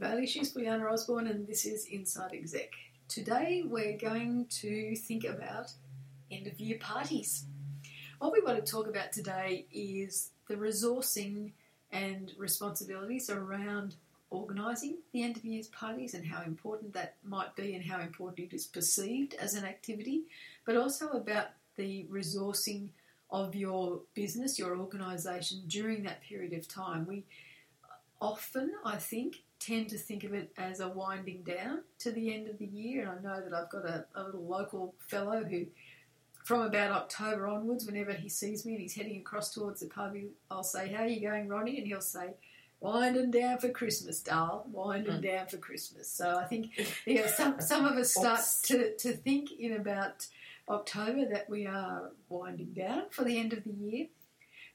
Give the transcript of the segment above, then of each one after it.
Bailey, she's Juliana Osborne, and this is Inside Exec. Today we're going to think about end of year parties. What we want to talk about today is the resourcing and responsibilities around organising the end of year parties and how important that might be and how important it is perceived as an activity, but also about the resourcing of your business, your organisation during that period of time. We often, I think, tend to think of it as a winding down to the end of the year. And I know that I've got a, a little local fellow who, from about October onwards, whenever he sees me and he's heading across towards the pub, I'll say, How are you going, Ronnie? And he'll say, Winding down for Christmas, Dal. Winding mm. down for Christmas. So I think yeah, some, some of us start to, to think in about October that we are winding down for the end of the year.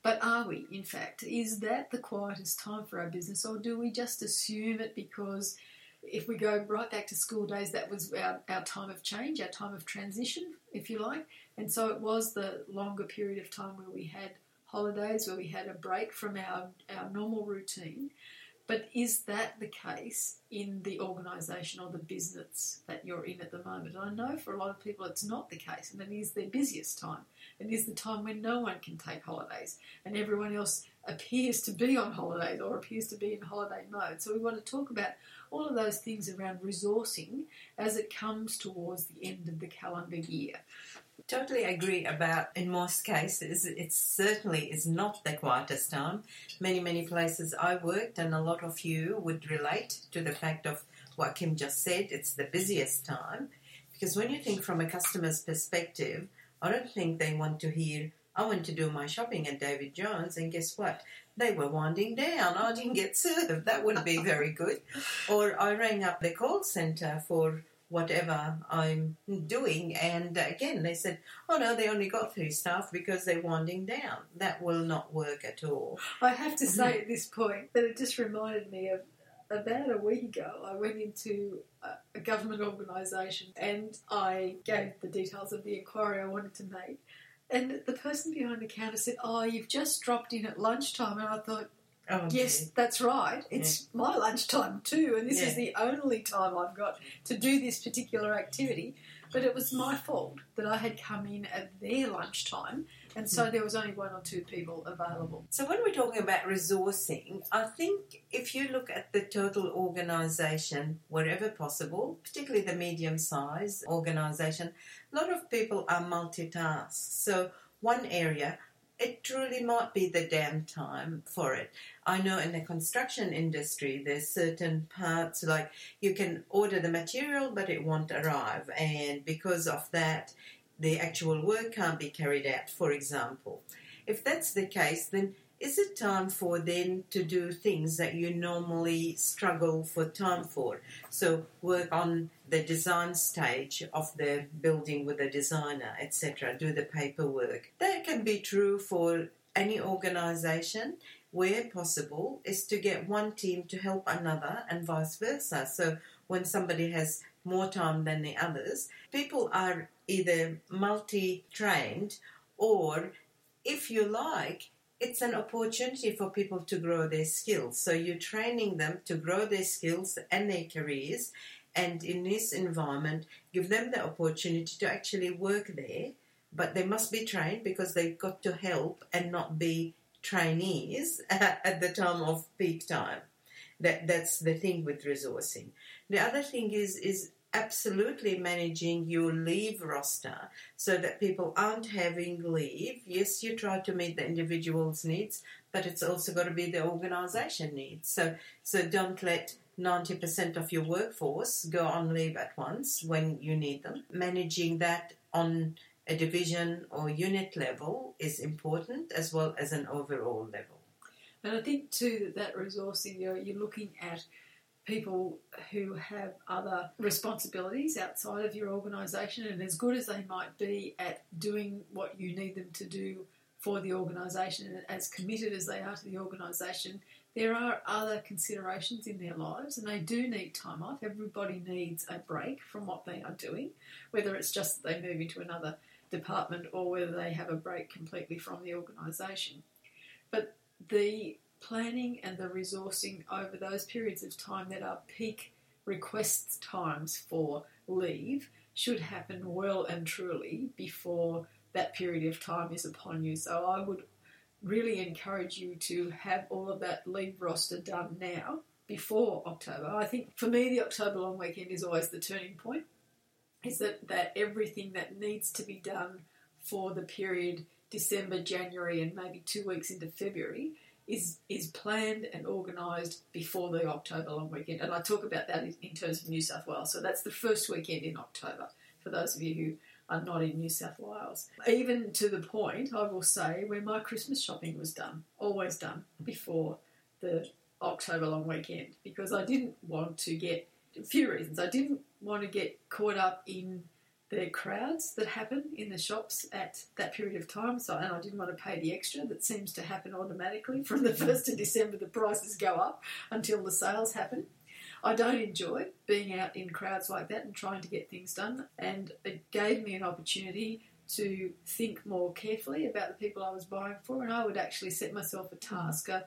But are we, in fact? Is that the quietest time for our business, or do we just assume it because if we go right back to school days, that was our, our time of change, our time of transition, if you like? And so it was the longer period of time where we had holidays, where we had a break from our, our normal routine. But is that the case in the organisation or the business that you're in at the moment? And I know for a lot of people it's not the case, and it is their busiest time. It is the time when no one can take holidays, and everyone else appears to be on holidays or appears to be in holiday mode. So we want to talk about all of those things around resourcing as it comes towards the end of the calendar year. Totally agree about in most cases it certainly is not the quietest time. Many, many places I worked and a lot of you would relate to the fact of what Kim just said, it's the busiest time. Because when you think from a customer's perspective, I don't think they want to hear, I went to do my shopping at David Jones and guess what? They were winding down. I didn't get served. That wouldn't be very good. Or I rang up the call centre for whatever I'm doing. And again, they said, oh no, they only got three staff because they're winding down. That will not work at all. I have to mm-hmm. say at this point that it just reminded me of about a week ago, I went into a government organisation and I gave the details of the inquiry I wanted to make. And the person behind the counter said, Oh, you've just dropped in at lunchtime. And I thought, Oh, yes, that's right. It's yeah. my lunchtime too, and this yeah. is the only time I've got to do this particular activity. But it was my fault that I had come in at their lunchtime, and so hmm. there was only one or two people available. So when we're talking about resourcing, I think if you look at the total organisation, wherever possible, particularly the medium-sized organisation, a lot of people are multitask. So one area it truly might be the damn downtime for it. I know in the construction industry, there's certain parts like you can order the material, but it won't arrive, and because of that, the actual work can't be carried out. For example, if that's the case, then is it time for them to do things that you normally struggle for time for? So work on the design stage of the building with the designer, etc. Do the paperwork. That can be true for any organization where possible is to get one team to help another and vice versa. So when somebody has more time than the others, people are either multi trained or if you like, it's an opportunity for people to grow their skills. So you're training them to grow their skills and their careers, and in this environment, give them the opportunity to actually work there. But they must be trained because they've got to help and not be trainees at the time of peak time. That that's the thing with resourcing. The other thing is is absolutely managing your leave roster so that people aren't having leave. Yes, you try to meet the individual's needs, but it's also got to be the organisation needs. So, so don't let 90% of your workforce go on leave at once when you need them. Managing that on a division or unit level is important as well as an overall level. And I think too that resourcing, you're, you're looking at people who have other responsibilities outside of your organisation, and as good as they might be at doing what you need them to do for the organisation, and as committed as they are to the organisation, there are other considerations in their lives, and they do need time off. Everybody needs a break from what they are doing, whether it's just that they move into another department or whether they have a break completely from the organisation. But the planning and the resourcing over those periods of time that are peak request times for leave should happen well and truly before that period of time is upon you. So I would really encourage you to have all of that leave roster done now before October. I think for me, the October long weekend is always the turning point. Is that, that everything that needs to be done for the period December, January, and maybe two weeks into February is is planned and organised before the October long weekend. And I talk about that in, terms of New South Wales. So that's the first weekend in October for those of you who are not in New South Wales. Even to the point, I will say, where my Christmas shopping was done, always done before the October long weekend, because I didn't want to get a few reasons. I didn't want to get caught up in the crowds that happen in the shops at that period of time. So, and I didn't want to pay the extra that seems to happen automatically from the first of December. The prices go up until the sales happen. I don't enjoy being out in crowds like that and trying to get things done. And it gave me an opportunity to think more carefully about the people I was buying for, and I would actually set myself a task. Uh,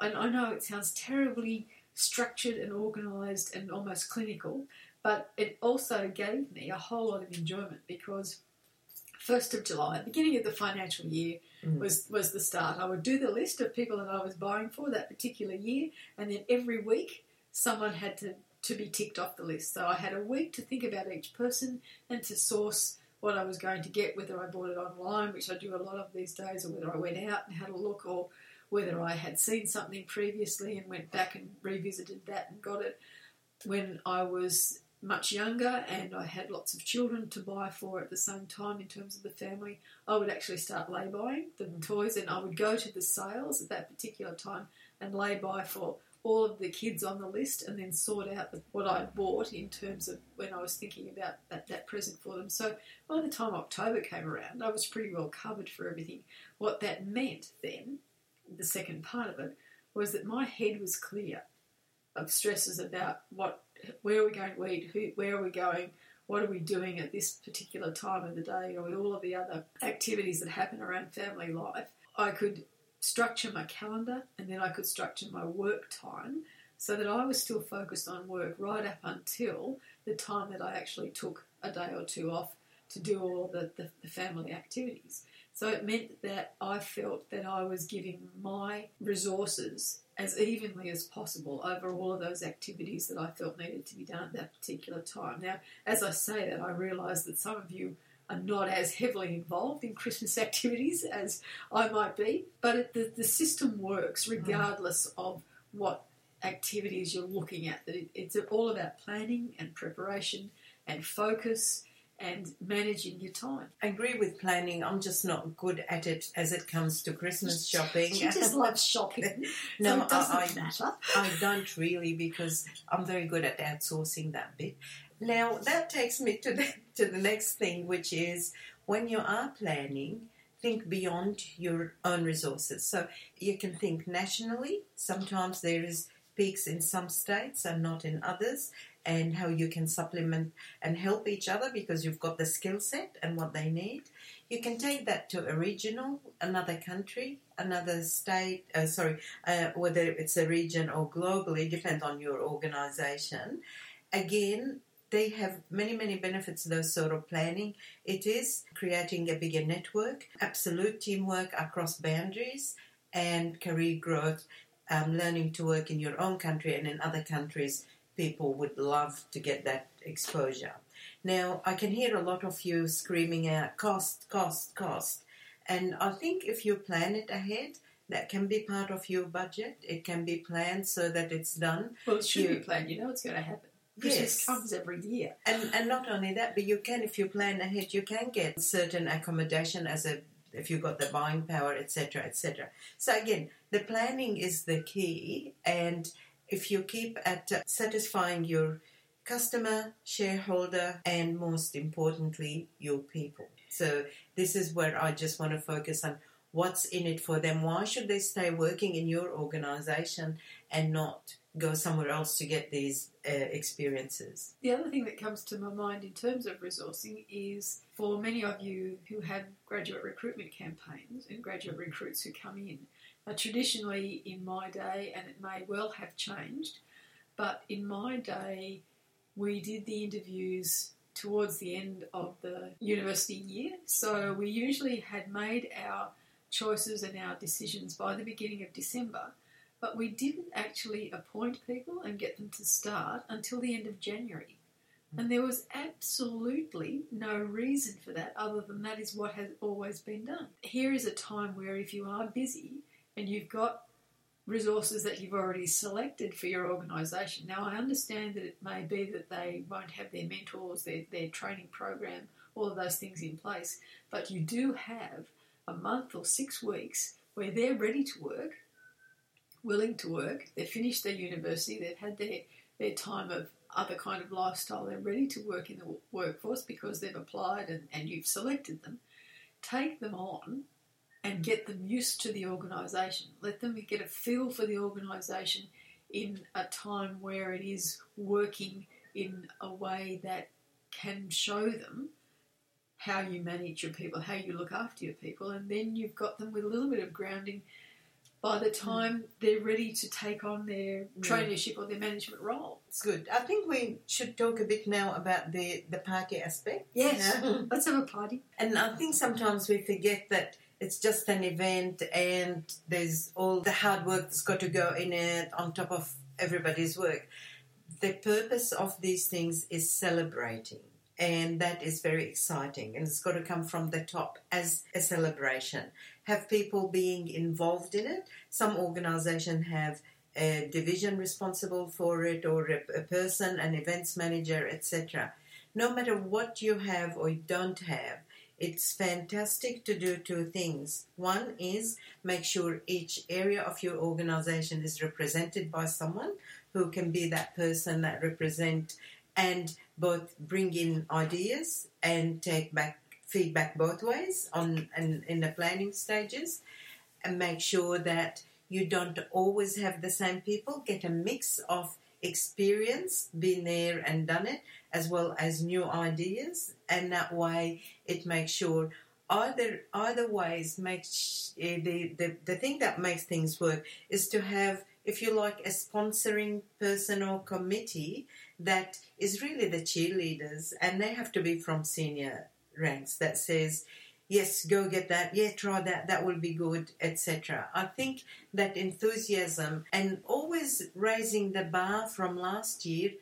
and I know it sounds terribly structured and organised and almost clinical, but it also gave me a whole lot of enjoyment because first of July, beginning of the financial year, mm. was was the start. I would do the list of people that I was buying for that particular year, and then every week someone had to to be ticked off the list. So I had a week to think about each person and to source what I was going to get, whether I bought it online, which I do a lot of these days, or whether I went out and had a look, or whether I had seen something previously and went back and revisited that and got it. When I was much younger and I had lots of children to buy for at the same time in terms of the family, I would actually start lay buying the mm. toys and I would go to the sales at that particular time and lay buy for all of the kids on the list and then sort out what I'd bought in terms of when I was thinking about that, that present for them. So by the time October came around, I was pretty well covered for everything. What that meant then, the second part of it, was that my head was clear of stresses about what where are we going to eat, who, where are we going, what are we doing at this particular time of the day, or with all of the other activities that happen around family life. I could structure my calendar and then I could structure my work time so that I was still focused on work right up until the time that I actually took a day or two off to do all the, the, the family activities. So it meant that I felt that I was giving my resources as evenly as possible over all of those activities that I felt needed to be done at that particular time. Now, as I say that, I realise that some of you are not as heavily involved in Christmas activities as I might be, but it, the, the system works regardless mm. of what activities you're looking at. That it, it's all about planning and preparation and focus and managing your time. I agree with planning. I'm just not good at it as it comes to Christmas shopping. She just loves shopping. no, so it doesn't I, matter. I don't really because I'm very good at outsourcing that bit. Now that takes me to the to the next thing, which is when you are planning, think beyond your own resources. So you can think nationally. Sometimes there is peaks in some states and not in others, and how you can supplement and help each other because you've got the skill set and what they need. You can take that to a regional, another country, another state, uh, sorry, uh, whether it's a region or globally, depends on your organization. Again, they have many, many benefits, those sort of planning. It is creating a bigger network, absolute teamwork across boundaries, and career growth, um, learning to work in your own country and in other countries. People would love to get that exposure. Now, I can hear a lot of you screaming out cost, cost, cost. And I think if you plan it ahead, that can be part of your budget. It can be planned so that it's done. Well, it should you, be planned. You know it's going to happen. Christmas yes. comes every year. And and not only that, but you can, if you plan ahead, you can get certain accommodation as a if you've got the buying power, etc., etc. So again, the planning is the key, and if you keep at uh, satisfying your customer, shareholder, and most importantly, your people. So this is where I just want to focus on what's in it for them. Why should they stay working in your organization and not go somewhere else to get these uh, experiences. The other thing that comes to my mind in terms of resourcing is for many of you who have graduate recruitment campaigns and graduate recruits who come in, Uh, traditionally, in my day, and it may well have changed, but in my day, we did the interviews towards the end of the university year. So we usually had made our choices and our decisions by the beginning of December, but we didn't actually appoint people and get them to start until the end of January. Hmm. And there was absolutely no reason for that other than that is what has always been done. Here is a time where if you are busy and you've got resources that you've already selected for your organisation. Now, I understand that it may be that they won't have their mentors, their, their training program, all of those things in place, but you do have a month or six weeks where they're ready to work, willing to work, they've finished their university, they've had their, their time of other kind of lifestyle, they're ready to work in the workforce because they've applied and, and you've selected them. Take them on and get them used to the organisation. Let them get a feel for the organisation in a time where it is working in a way that can show them how you manage your people, how you look after your people, and then you've got them with a little bit of grounding by the time mm. they're ready to take on their traineeship or their management role. It's good. I think we should talk a bit now about the, the party aspect. Yes, let's have a party. And I think sometimes we forget that it's just an event and there's all the hard work that's got to go in it on top of everybody's work. The purpose of these things is celebrating. And that is very exciting, and it's got to come from the top as a celebration. Have people being involved in it. Some organisations have a division responsible for it, or a, a person, an events manager, etc. No matter what you have or you don't have, it's fantastic to do two things. One is make sure each area of your organization is represented by someone who can be that person that represent and both bring in ideas and take back feedback both ways on in, in the planning stages and make sure that you don't always have the same people. Get a mix of experience, been there and done it, as well as new ideas, and that way it makes sure either either ways makes uh, the, the the thing that makes things work is to have if you like a sponsoring person or committee that is really the cheerleaders and they have to be from senior ranks that says yes, go get that, yeah, try that, that will be good, etc. I think that enthusiasm and always raising the bar from last year,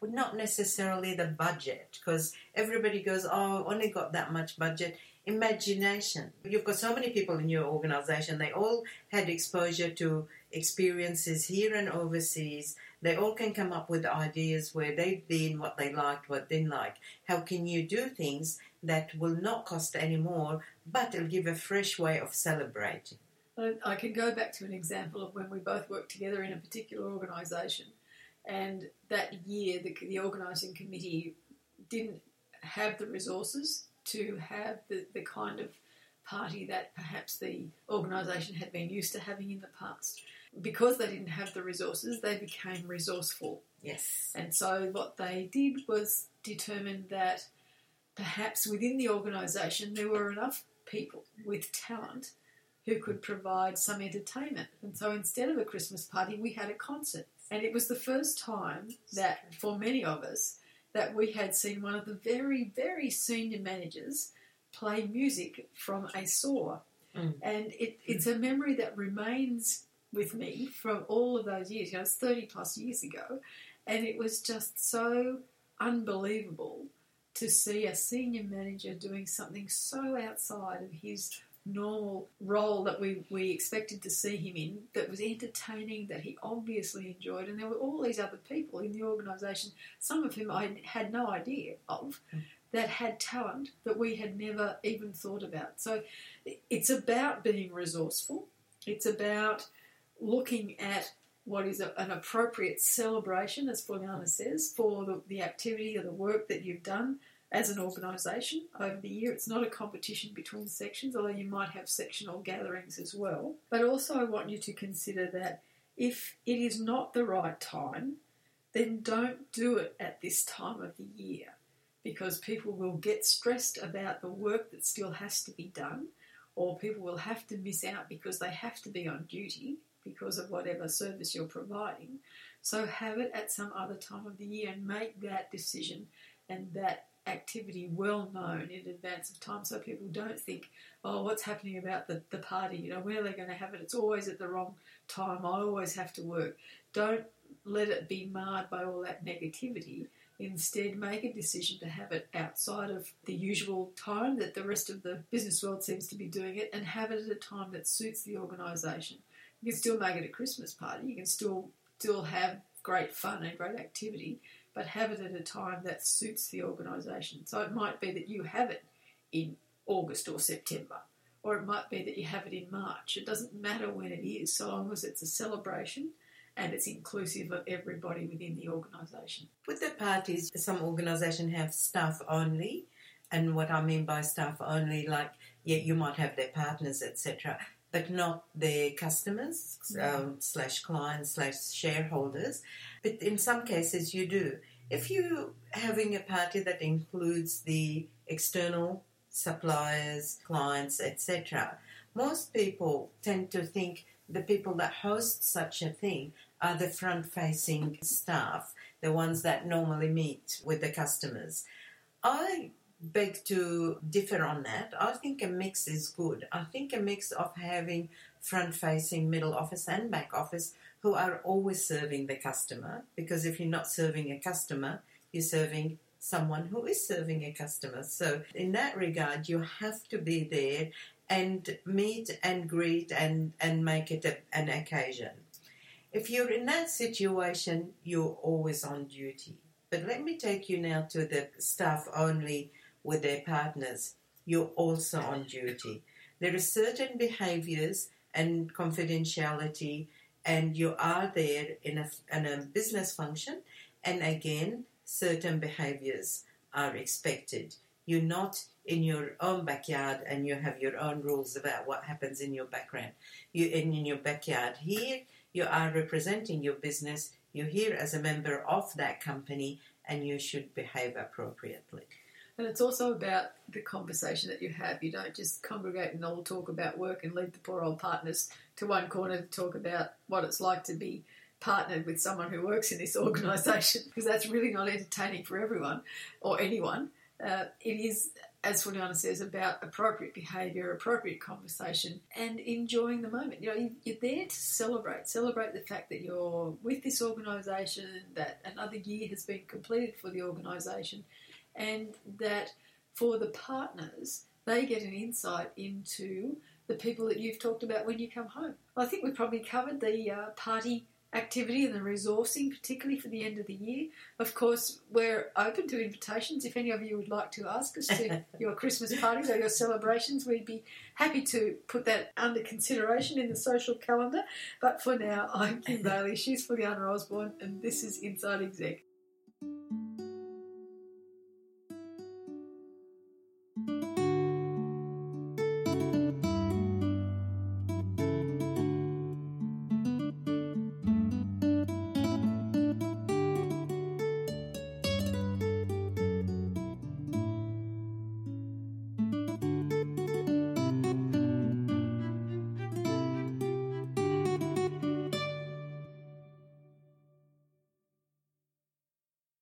but not necessarily the budget, because everybody goes, oh, I only got that much budget. Imagination. You've got so many people in your organization, they all had exposure to experiences here and overseas. They all can come up with ideas where they've been, what they liked, what they didn't like. How can you do things that will not cost any more, but it'll give a fresh way of celebrating? I can go back to an example of when we both worked together in a particular organisation, and that year the, the organising committee didn't have the resources to have the, the kind of party that perhaps the organisation had been used to having in the past because they didn't have the resources, they became resourceful. Yes. And so what they did was determine that perhaps within the organisation there were enough people with talent who could provide some entertainment. And so instead of a Christmas party, we had a concert. And it was the first time that, for many of us, that we had seen one of the very, very senior managers play music from a saw. Mm. And it, it's a memory that remains with me from all of those years. You know, it's 30 plus years ago. And it was just so unbelievable to see a senior manager doing something so outside of his normal role that we, we expected to see him in that was entertaining, that he obviously enjoyed. And there were all these other people in the organisation, some of whom I had no idea of, mm. that had talent that we had never even thought about. So it's about being resourceful, it's about looking at what is a, an appropriate celebration, as Juliana says, for the, the activity or the work that you've done as an organisation over the year. It's not a competition between sections, although you might have sectional gatherings as well. But also, I want you to consider that if it is not the right time, then don't do it at this time of the year because people will get stressed about the work that still has to be done or people will have to miss out because they have to be on duty because of whatever service you're providing. So have it at some other time of the year and make that decision and that activity well known in advance of time so people don't think, oh, what's happening about the, the party? You know, where are they going to have it? It's always at the wrong time. I always have to work. Don't let it be marred by all that negativity. Instead, make a decision to have it outside of the usual time that the rest of the business world seems to be doing it and have it at a time that suits the organisation. You can still make it a Christmas party, you can still still have great fun and great activity, but have it at a time that suits the organisation. So it might be that you have it in August or September, or it might be that you have it in March. It doesn't matter when it is, so long as it's a celebration and it's inclusive of everybody within the organisation. With the parties, some organisations have staff only, and what I mean by staff only, like yeah, you might have their partners, etc but not their customers um, slash clients slash shareholders. But in some cases, you do. If you're having a party that includes the external suppliers, clients, etc., most people tend to think the people that host such a thing are the front facing staff, the ones that normally meet with the customers. I beg to differ on that. I think a mix is good. I think a mix of having front facing middle office and back office who are always serving the customer because if you're not serving a customer, you're serving someone who is serving a customer. So, in that regard, you have to be there and meet and greet and, and make it a, an occasion. If you're in that situation, you're always on duty. But let me take you now to the staff only with their partners, you're also on duty. There are certain behaviors and confidentiality, and you are there in a, in a business function, and again, certain behaviors are expected. You're not in your own backyard and you have your own rules about what happens in your background. You in, in your backyard. Here you are representing your business. You're here as a member of that company and you should behave appropriately. And it's also about the conversation that you have. You don't just congregate and all talk about work and leave the poor old partners to one corner to talk about what it's like to be partnered with someone who works in this organisation, because that's really not entertaining for everyone or anyone. Uh, it is, as Juliana says, about appropriate behaviour, appropriate conversation, and enjoying the moment. You know, you're there to celebrate, celebrate the fact that you're with this organisation, that another year has been completed for the organisation, and that for the partners, they get an insight into the people that you've talked about when you come home. I think we've probably covered the uh, party activity and the resourcing, particularly for the end of the year. Of course, we're open to invitations. If any of you would like to ask us to your Christmas parties or your celebrations, we'd be happy to put that under consideration in the social calendar. But for now, I'm Kim Bailey, she's Juliana Osborne, and this is Inside Exec.